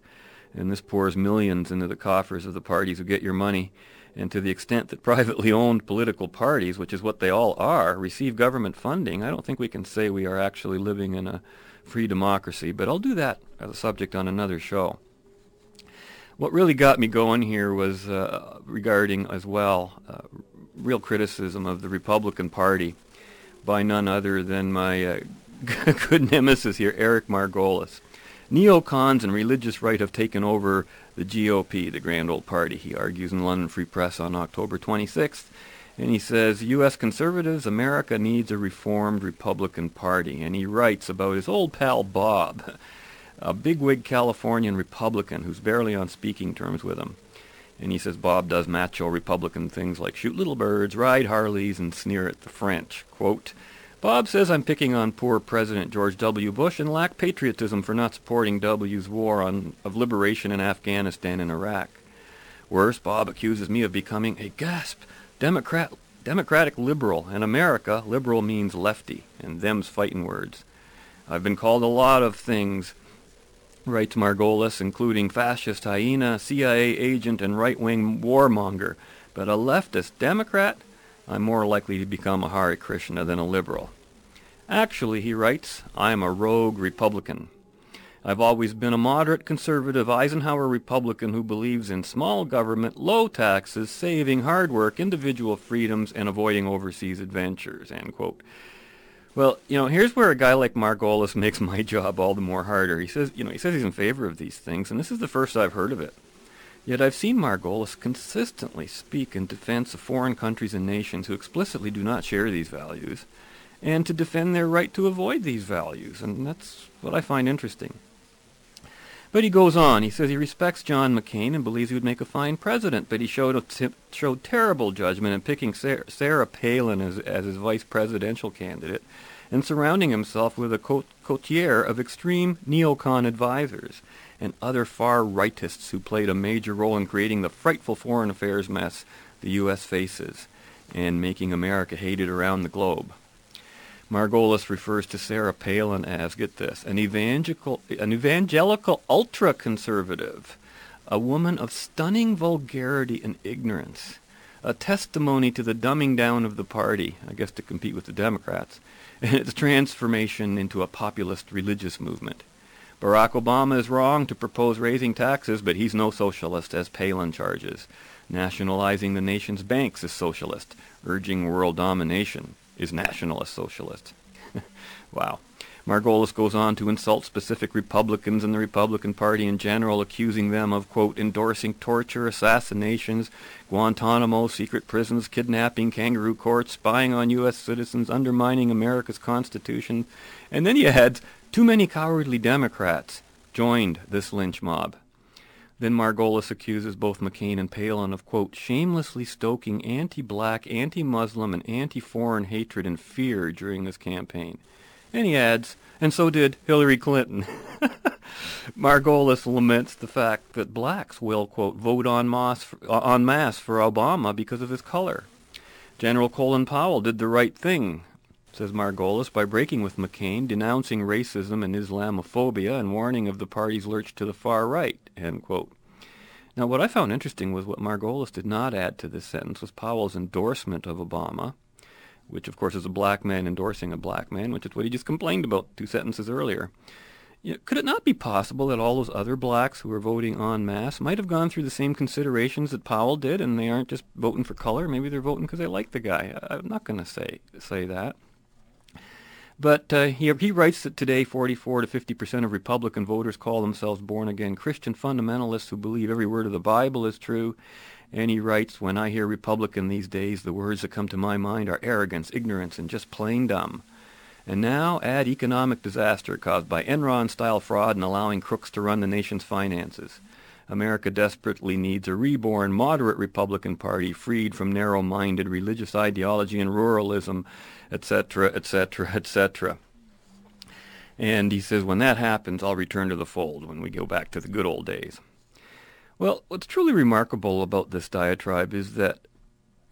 And this pours millions into the coffers of the parties who get your money. And to the extent that privately owned political parties, which is what they all are, receive government funding, I don't think we can say we are actually living in a free democracy. But I'll do that as a subject on another show. What really got me going here was uh, regarding as well uh, real criticism of the Republican Party by none other than my uh, good nemesis here, Eric Margolis. Neocons and religious right have taken over the GOP, the grand old party, he argues in London Free Press on October 26th. And he says, U.S. conservatives, America needs a reformed Republican Party. And he writes about his old pal Bob, a bigwig Californian Republican who's barely on speaking terms with him. And he says Bob does macho Republican things like shoot little birds, ride Harleys, and sneer at the French. Quote, Bob says I'm picking on poor President George W. Bush and lack patriotism for not supporting W's war on, of liberation in Afghanistan and Iraq. Worse, Bob accuses me of becoming a gasp Democrat, Democratic liberal. In America, liberal means lefty, and them's fighting words. I've been called a lot of things, writes Margolis, including fascist hyena, CIA agent, and right-wing warmonger. But a leftist Democrat? I'm more likely to become a Hare Krishna than a liberal. Actually, he writes, I'm a rogue Republican. I've always been a moderate conservative Eisenhower Republican who believes in small government, low taxes, saving hard work, individual freedoms, and avoiding overseas adventures. End quote. Well, you know, here's where a guy like Margolis makes my job all the more harder. He says, you know, he says he's in favor of these things, and this is the first I've heard of it. Yet I've seen Margolis consistently speak in defense of foreign countries and nations who explicitly do not share these values, and to defend their right to avoid these values, and that's what I find interesting. But he goes on. He says he respects John McCain and believes he would make a fine president, but he showed showed terrible judgment in picking Sarah, Sarah Palin as, as his vice presidential candidate and surrounding himself with a coterie of extreme neocon advisors and other far rightists who played a major role in creating the frightful foreign affairs mess the U.S. faces and making America hated around the globe. Margolis refers to Sarah Palin as, get this, an evangelical, an evangelical ultra-conservative, a woman of stunning vulgarity and ignorance, a testimony to the dumbing down of the party, I guess to compete with the Democrats, and its transformation into a populist religious movement. Barack Obama is wrong to propose raising taxes, but he's no socialist, as Palin charges. Nationalizing the nation's banks is socialist. Urging world domination is nationalist socialist. wow. Margolis goes on to insult specific Republicans and the Republican Party in general, accusing them of, quote, endorsing torture, assassinations, Guantanamo, secret prisons, kidnapping, kangaroo courts, spying on U.S. citizens, undermining America's Constitution. And then he adds, too many cowardly Democrats joined this lynch mob. Then Margolis accuses both McCain and Palin of, quote, shamelessly stoking anti-black, anti-Muslim, and anti-foreign hatred and fear during this campaign. And he adds, and so did Hillary Clinton. Margolis laments the fact that blacks will, quote, vote en masse, for, uh, en masse for Obama because of his color. General Colin Powell did the right thing says Margolis, by breaking with McCain, denouncing racism and Islamophobia, and warning of the party's lurch to the far right, end quote. Now, what I found interesting was what Margolis did not add to this sentence was Powell's endorsement of Obama, which, of course, is a black man endorsing a black man, which is what he just complained about two sentences earlier. You know, could it not be possible that all those other blacks who were voting en masse might have gone through the same considerations that Powell did, and they aren't just voting for color? Maybe they're voting because they like the guy. I, I'm not going to say say that. But uh, he, he writes that today 44 to 50 percent of Republican voters call themselves born-again Christian fundamentalists who believe every word of the Bible is true. And he writes, when I hear Republican these days, the words that come to my mind are arrogance, ignorance, and just plain dumb. And now add economic disaster caused by Enron-style fraud and allowing crooks to run the nation's finances. America desperately needs a reborn, moderate Republican Party freed from narrow-minded religious ideology and ruralism etc., etc., etc. And he says, when that happens, I'll return to the fold when we go back to the good old days. Well, what's truly remarkable about this diatribe is that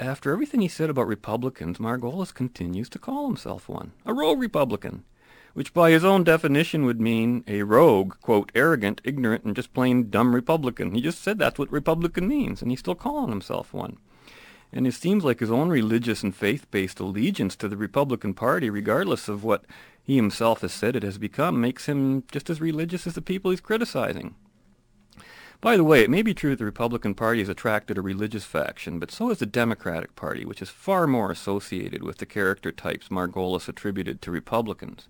after everything he said about Republicans, Margolis continues to call himself one, a rogue Republican, which by his own definition would mean a rogue, quote, arrogant, ignorant, and just plain dumb Republican. He just said that's what Republican means, and he's still calling himself one. And it seems like his own religious and faith-based allegiance to the Republican Party, regardless of what he himself has said it has become, makes him just as religious as the people he's criticizing. By the way, it may be true that the Republican Party has attracted a religious faction, but so has the Democratic Party, which is far more associated with the character types Margolis attributed to Republicans.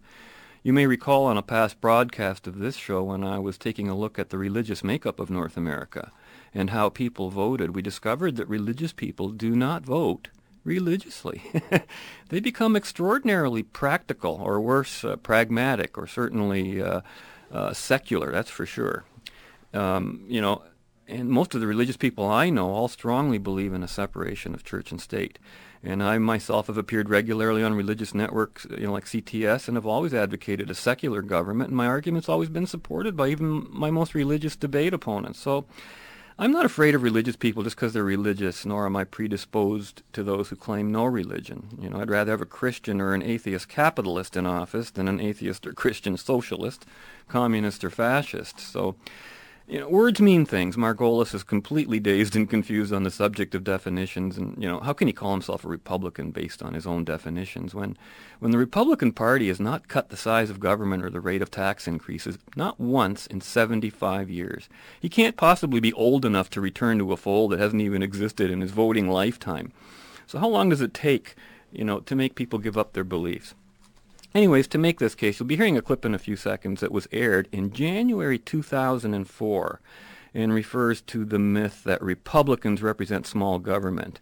You may recall on a past broadcast of this show when I was taking a look at the religious makeup of North America and how people voted, we discovered that religious people do not vote religiously. they become extraordinarily practical, or worse, uh, pragmatic, or certainly uh, uh, secular, that's for sure um, you know, and most of the religious people I know all strongly believe in a separation of church and state. And I myself have appeared regularly on religious networks, you know, like CTS, and have always advocated a secular government. And my argument's always been supported by even my most religious debate opponents. So I'm not afraid of religious people just because they're religious, nor am I predisposed to those who claim no religion. You know, I'd rather have a Christian or an atheist capitalist in office than an atheist or Christian socialist, communist or fascist. So you know, words mean things. Margolis is completely dazed and confused on the subject of definitions, and you know, how can he call himself a Republican based on his own definitions when, when the Republican Party has not cut the size of government or the rate of tax increases not once in 75 years? He can't possibly be old enough to return to a fold that hasn't even existed in his voting lifetime. So how long does it take, you know, to make people give up their beliefs? Anyways, to make this case, you'll be hearing a clip in a few seconds that was aired in January 2004 and refers to the myth that Republicans represent small government.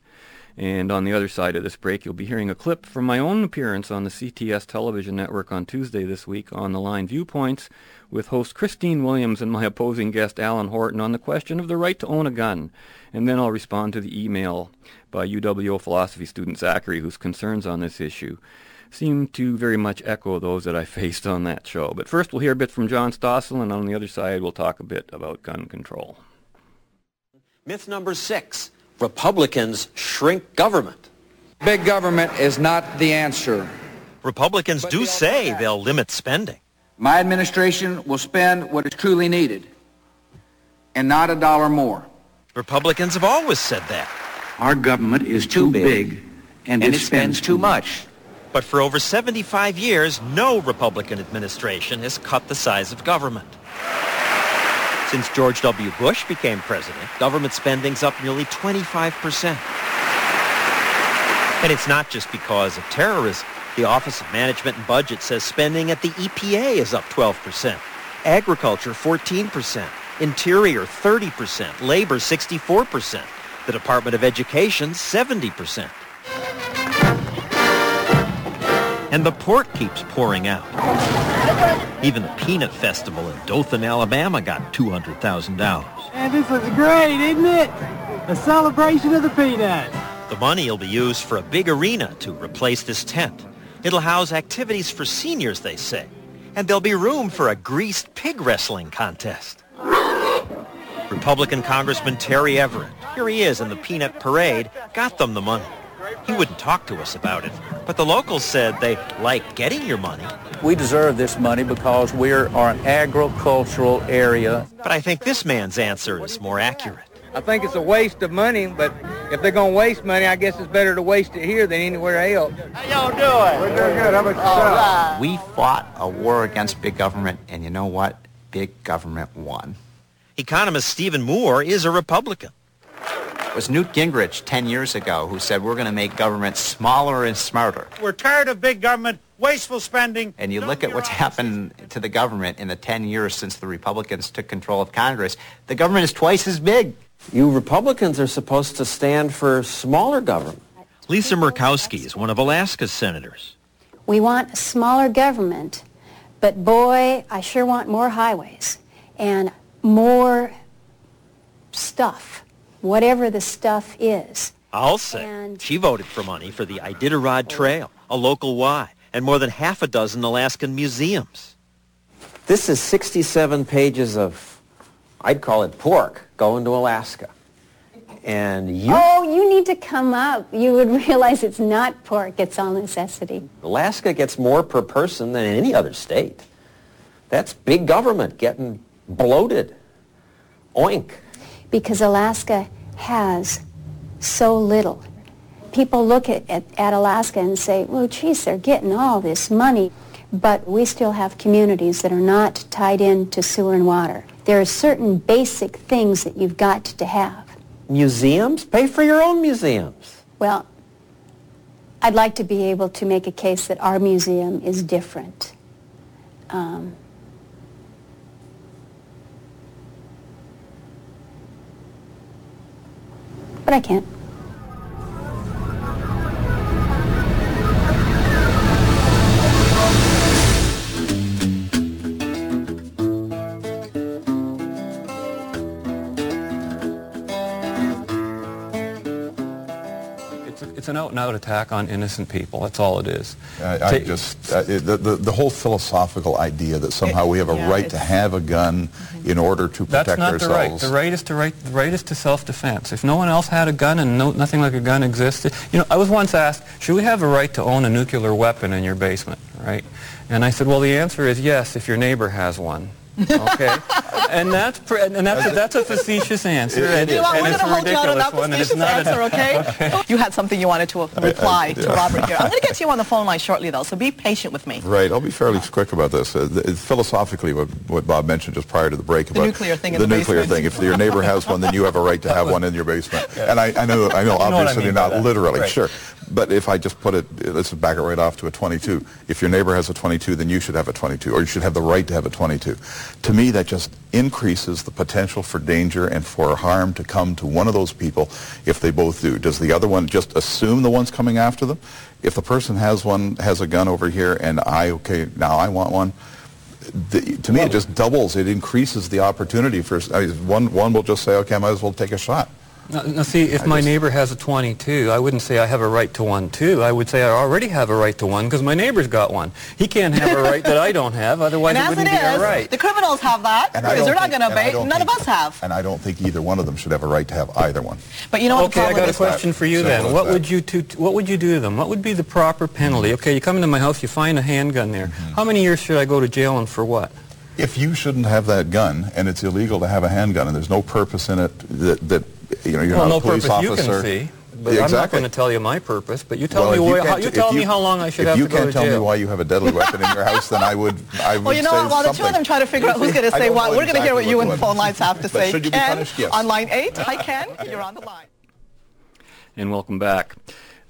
And on the other side of this break, you'll be hearing a clip from my own appearance on the CTS television network on Tuesday this week on The Line Viewpoints with host Christine Williams and my opposing guest Alan Horton on the question of the right to own a gun. And then I'll respond to the email by UWO philosophy student Zachary whose concerns on this issue seem to very much echo those that I faced on that show. But first we'll hear a bit from John Stossel, and on the other side we'll talk a bit about gun control. Myth number six, Republicans shrink government. Big government is not the answer. Republicans do say they'll limit spending. My administration will spend what is truly needed and not a dollar more. Republicans have always said that. Our government is too, too big, big, and, and it, spends, spends too much. much. But for over 75 years, no Republican administration has cut the size of government. Since George W. Bush became president, government spending's up nearly 25%. And it's not just because of terrorism. The Office of Management and Budget says spending at the EPA is up 12%, agriculture 14%, interior 30%, labor 64%, the Department of Education 70%. And the port keeps pouring out. Even the Peanut Festival in Dothan, Alabama got $200,000. And this is great, isn't it? A celebration of the peanuts. The money will be used for a big arena to replace this tent. It'll house activities for seniors, they say. And there'll be room for a greased pig wrestling contest. Republican Congressman Terry Everett, here he is in the Peanut Parade, got them the money. He wouldn't talk to us about it, but the locals said they like getting your money. We deserve this money because we are an agricultural area. But I think this man's answer is more accurate. I think it's a waste of money, but if they're going to waste money, I guess it's better to waste it here than anywhere else. How y'all doing? We're doing good. How about yourself? We fought a war against big government, and you know what? Big government won. Economist Stephen Moore is a Republican was Newt Gingrich 10 years ago who said we're going to make government smaller and smarter. We're tired of big government, wasteful spending. And you look at what's happened to the government in the 10 years since the Republicans took control of Congress, the government is twice as big. You Republicans are supposed to stand for smaller government. Lisa Murkowski is one of Alaska's senators. We want a smaller government, but boy, I sure want more highways and more stuff whatever the stuff is. I'll say. And she voted for money for the Iditarod Trail, a local Y, and more than half a dozen Alaskan museums. This is 67 pages of I'd call it pork going to Alaska. And you, Oh, you need to come up. You would realize it's not pork, it's all necessity. Alaska gets more per person than any other state. That's big government getting bloated. Oink. Because Alaska has so little. People look at, at, at Alaska and say, well, geez, they're getting all this money. But we still have communities that are not tied in to sewer and water. There are certain basic things that you've got to have. Museums? Pay for your own museums. Well, I'd like to be able to make a case that our museum is different. Um, but I can't. It's, an out-and-out attack on innocent people. That's all it is. I, I Ta- just, uh, it- the, the, the whole philosophical idea that somehow we have a yeah, right to have a gun in order to protect That's protect not ourselves. the right. The right is to right. The right is to self-defense. If no one else had a gun and no, nothing like a gun existed, you know, I was once asked, should we have a right to own a nuclear weapon in your basement, right? And I said, well, the answer is yes, if your neighbor has one. Okay, and that's pr- and that's a, that's a facetious answer, and, You know what, and we're it's going a to hold you out on ridiculous that one, and it's facetious not answer, okay? You had something you wanted to reply to yeah. Robert here. I'm going to get to you on the phone line shortly, though, so be patient with me. Right. I'll be fairly quick about this. Uh, th- philosophically, what, what Bob mentioned just prior to the break about nuclear thing in the the nuclear basement. thing. If your neighbor has one, then you have a right to have one in your basement. And I, I know, I know, You know what I obviously mean not literally, Right. sure. But if I just put it, let's back it right off to a 22. If your neighbor has a 22, then you should have a 22, or you should have the right to have a 22. To me, that just increases the potential for danger and for harm to come to one of those people if they both do. Does the other one just assume the one's coming after them? If the person has one, has a gun over here, and I, okay, now I want one, the, to me, it just doubles. It increases the opportunity for I mean, one. One will just say, "Okay, I might as well take a shot." Now, now see, if my neighbor has a 22, I wouldn't say I have a right to one too. I would say I already have a right to one because my neighbor's got one. He can't have a right that I don't have, otherwise and it as wouldn't it be our right. the criminals have that And I because don't they're not think- going to obey. don't None of us have. And I don't think either one of them should have a right to have either one. But you know what the okay, I problem got a is? question for you Simple then. What would you to, what would you do to them? What would be the proper penalty? Okay, you come into my house, you find a handgun there. Mm-hmm. How many years should I go to jail and for what? If you shouldn't have that gun, and it's illegal to have a handgun, and there's no purpose in it that, that you know you're well, not no a police purpose officer. you can see. But I'm not going to tell you my purpose. But you tell Well, me if why, can't- how, you if tell me how long I should if have you to go can't tell jail. me why you have a deadly weapon in your house, then I would I would Well, you know say what? While the two of them try to figure out who's going to say what, know we're going to hear what you and the phone lines have to say. should you be Ken, punished? Yes. on line eight. Hi, Ken. You're on the line. and welcome back.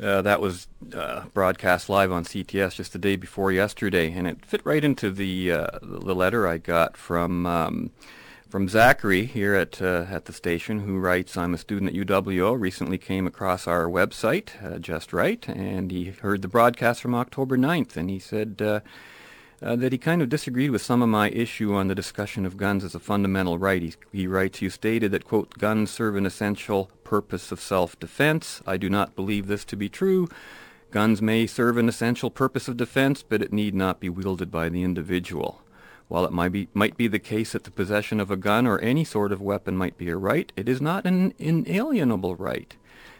Uh, that was uh, broadcast live on CTS just the day before yesterday, and it fit right into the uh, the letter I got from um, from Zachary here at uh, at the station, who writes, "I'm a student at UWO. Recently came across our website, uh, just right, and he heard the broadcast from October 9th, and he said." Uh, uh, that he kind of disagreed with some of my issue on the discussion of guns as a fundamental right. He, he writes, you stated that, quote, guns serve an essential purpose of self-defense. I do not believe this to be true. Guns may serve an essential purpose of defense, but it need not be wielded by the individual. While it might be, might be the case that the possession of a gun or any sort of weapon might be a right, it is not an inalienable right.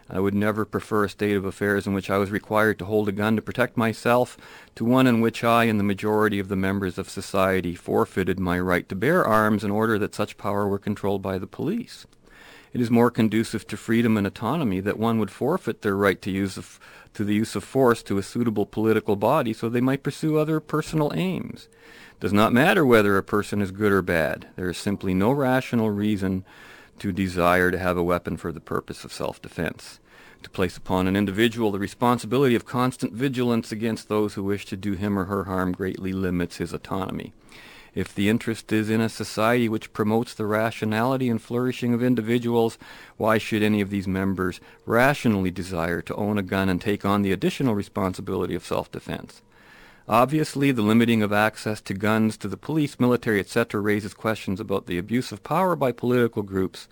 I would never prefer a state of affairs in which I was required to hold a gun to protect myself to one in which I and the majority of the members of society forfeited my right to bear arms in order that such power were controlled by the police. It is more conducive to freedom and autonomy that one would forfeit their right to use of, to the use of force to a suitable political body so they might pursue other personal aims. Does not matter whether a person is good or bad. There is simply no rational reason to desire to have a weapon for the purpose of self-defense. To place upon an individual the responsibility of constant vigilance against those who wish to do him or her harm greatly limits his autonomy. If the interest is in a society which promotes the rationality and flourishing of individuals, why should any of these members rationally desire to own a gun and take on the additional responsibility of self-defense? Obviously, the limiting of access to guns to the police, military, etc. raises questions about the abuse of power by political groups.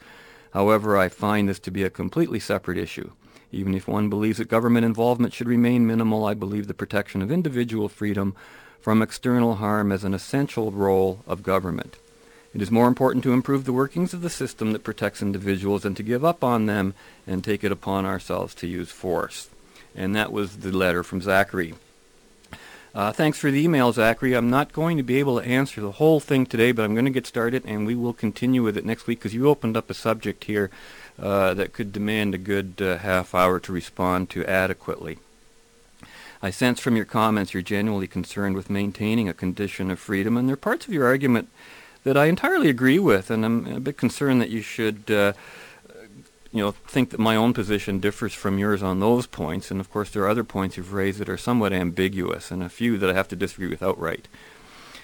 However, I find this to be a completely separate issue. Even if one believes that government involvement should remain minimal, I believe the protection of individual freedom from external harm as an essential role of government. It is more important to improve the workings of the system that protects individuals than to give up on them and take it upon ourselves to use force. And that was the letter from Zachary. Uh, thanks for the email, Zachary. I'm not going to be able to answer the whole thing today, but I'm going to get started, and we will continue with it next week because you opened up a subject here uh, that could demand a good uh, half hour to respond to adequately. I sense from your comments you're genuinely concerned with maintaining a condition of freedom, and there are parts of your argument that I entirely agree with, and I'm a bit concerned that you should, uh, you know, think that my own position differs from yours on those points. And of course, there are other points you've raised that are somewhat ambiguous, and a few that I have to disagree with outright.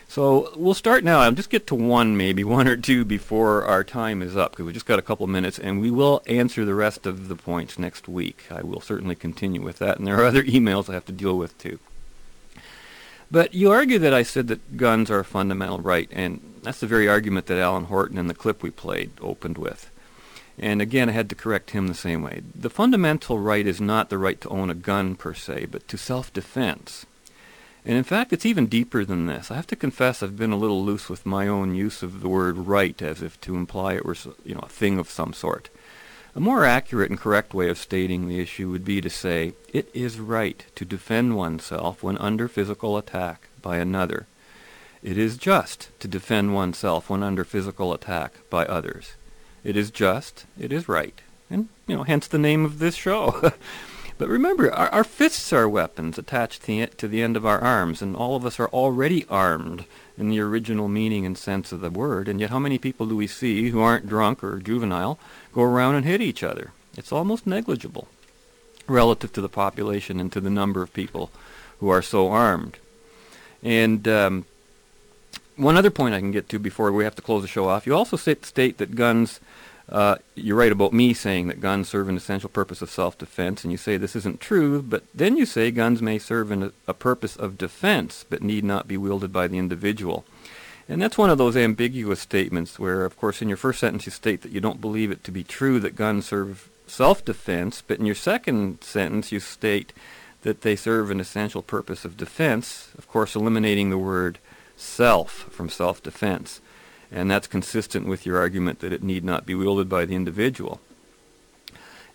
So we'll start now. I'll just get to one, maybe one or two, before our time is up, because we just got a couple minutes, and we will answer the rest of the points next week. I will certainly continue with that, and there are other emails I have to deal with too. But you argue that I said that guns are a fundamental right, and that's the very argument that Alan Horton in the clip we played opened with. And again, I had to correct him the same way. The fundamental right is not the right to own a gun per se, but to self-defense. And in fact, it's even deeper than this. I have to confess I've been a little loose with my own use of the word right as if to imply it were you know, a thing of some sort. A more accurate and correct way of stating the issue would be to say, it is right to defend oneself when under physical attack by another. It is just to defend oneself when under physical attack by others. It is just, it is right, and, you know, hence the name of this show. but remember, our, our, fists are weapons attached to the, to the end of our arms, and all of us are already armed in the original meaning and sense of the word, and yet how many people do we see who aren't drunk or juvenile go around and hit each other? It's almost negligible relative to the population and to the number of people who are so armed. And um, one other point I can get to before we have to close the show off. You also state that guns, uh, you're right about me saying that guns serve an essential purpose of self-defense, and you say this isn't true, but then you say guns may serve a, a purpose of defense, but need not be wielded by the individual. And that's one of those ambiguous statements where, of course, in your first sentence you state that you don't believe it to be true that guns serve self-defense, but in your second sentence you state that they serve an essential purpose of defense, of course eliminating the word self from self-defense. And that's consistent with your argument that it need not be wielded by the individual.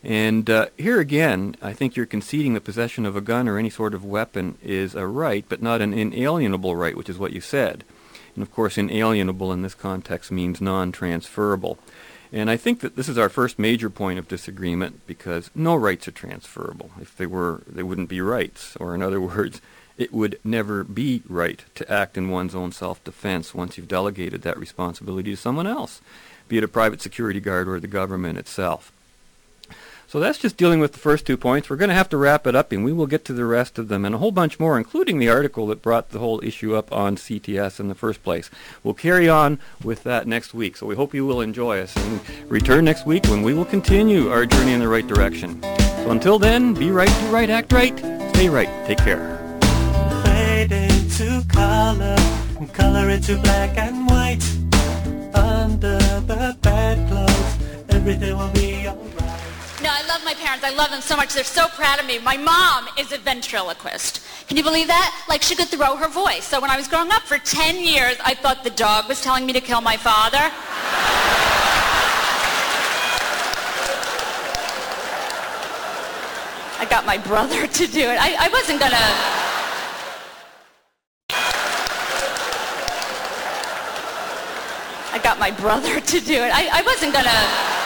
And uh, here again, I think you're conceding the possession of a gun or any sort of weapon is a right, but not an inalienable right, which is what you said. And of course, inalienable in this context means non-transferable. And I think that this is our first major point of disagreement because no rights are transferable. If they were, they wouldn't be rights. Or in other words, it would never be right to act in one's own self-defense once you've delegated that responsibility to someone else, be it a private security guard or the government itself. So that's just dealing with the first two points. We're going to have to wrap it up, and we will get to the rest of them and a whole bunch more, including the article that brought the whole issue up on CTS in the first place. We'll carry on with that next week, so we hope you will enjoy us and return next week when we will continue our journey in the right direction. So until then, be right, do right, act right, stay right, take care into color and color into black and white. Under the bedclothes, everything will be alright. No, I love my parents. I love them so much. They're so proud of me. My mom is a ventriloquist. Can you believe that? Like she could throw her voice. So when I was growing up for 10 years, I thought the dog was telling me to kill my father. I got my brother to do it. I, I wasn't gonna... I got my brother to do it. I, I wasn't to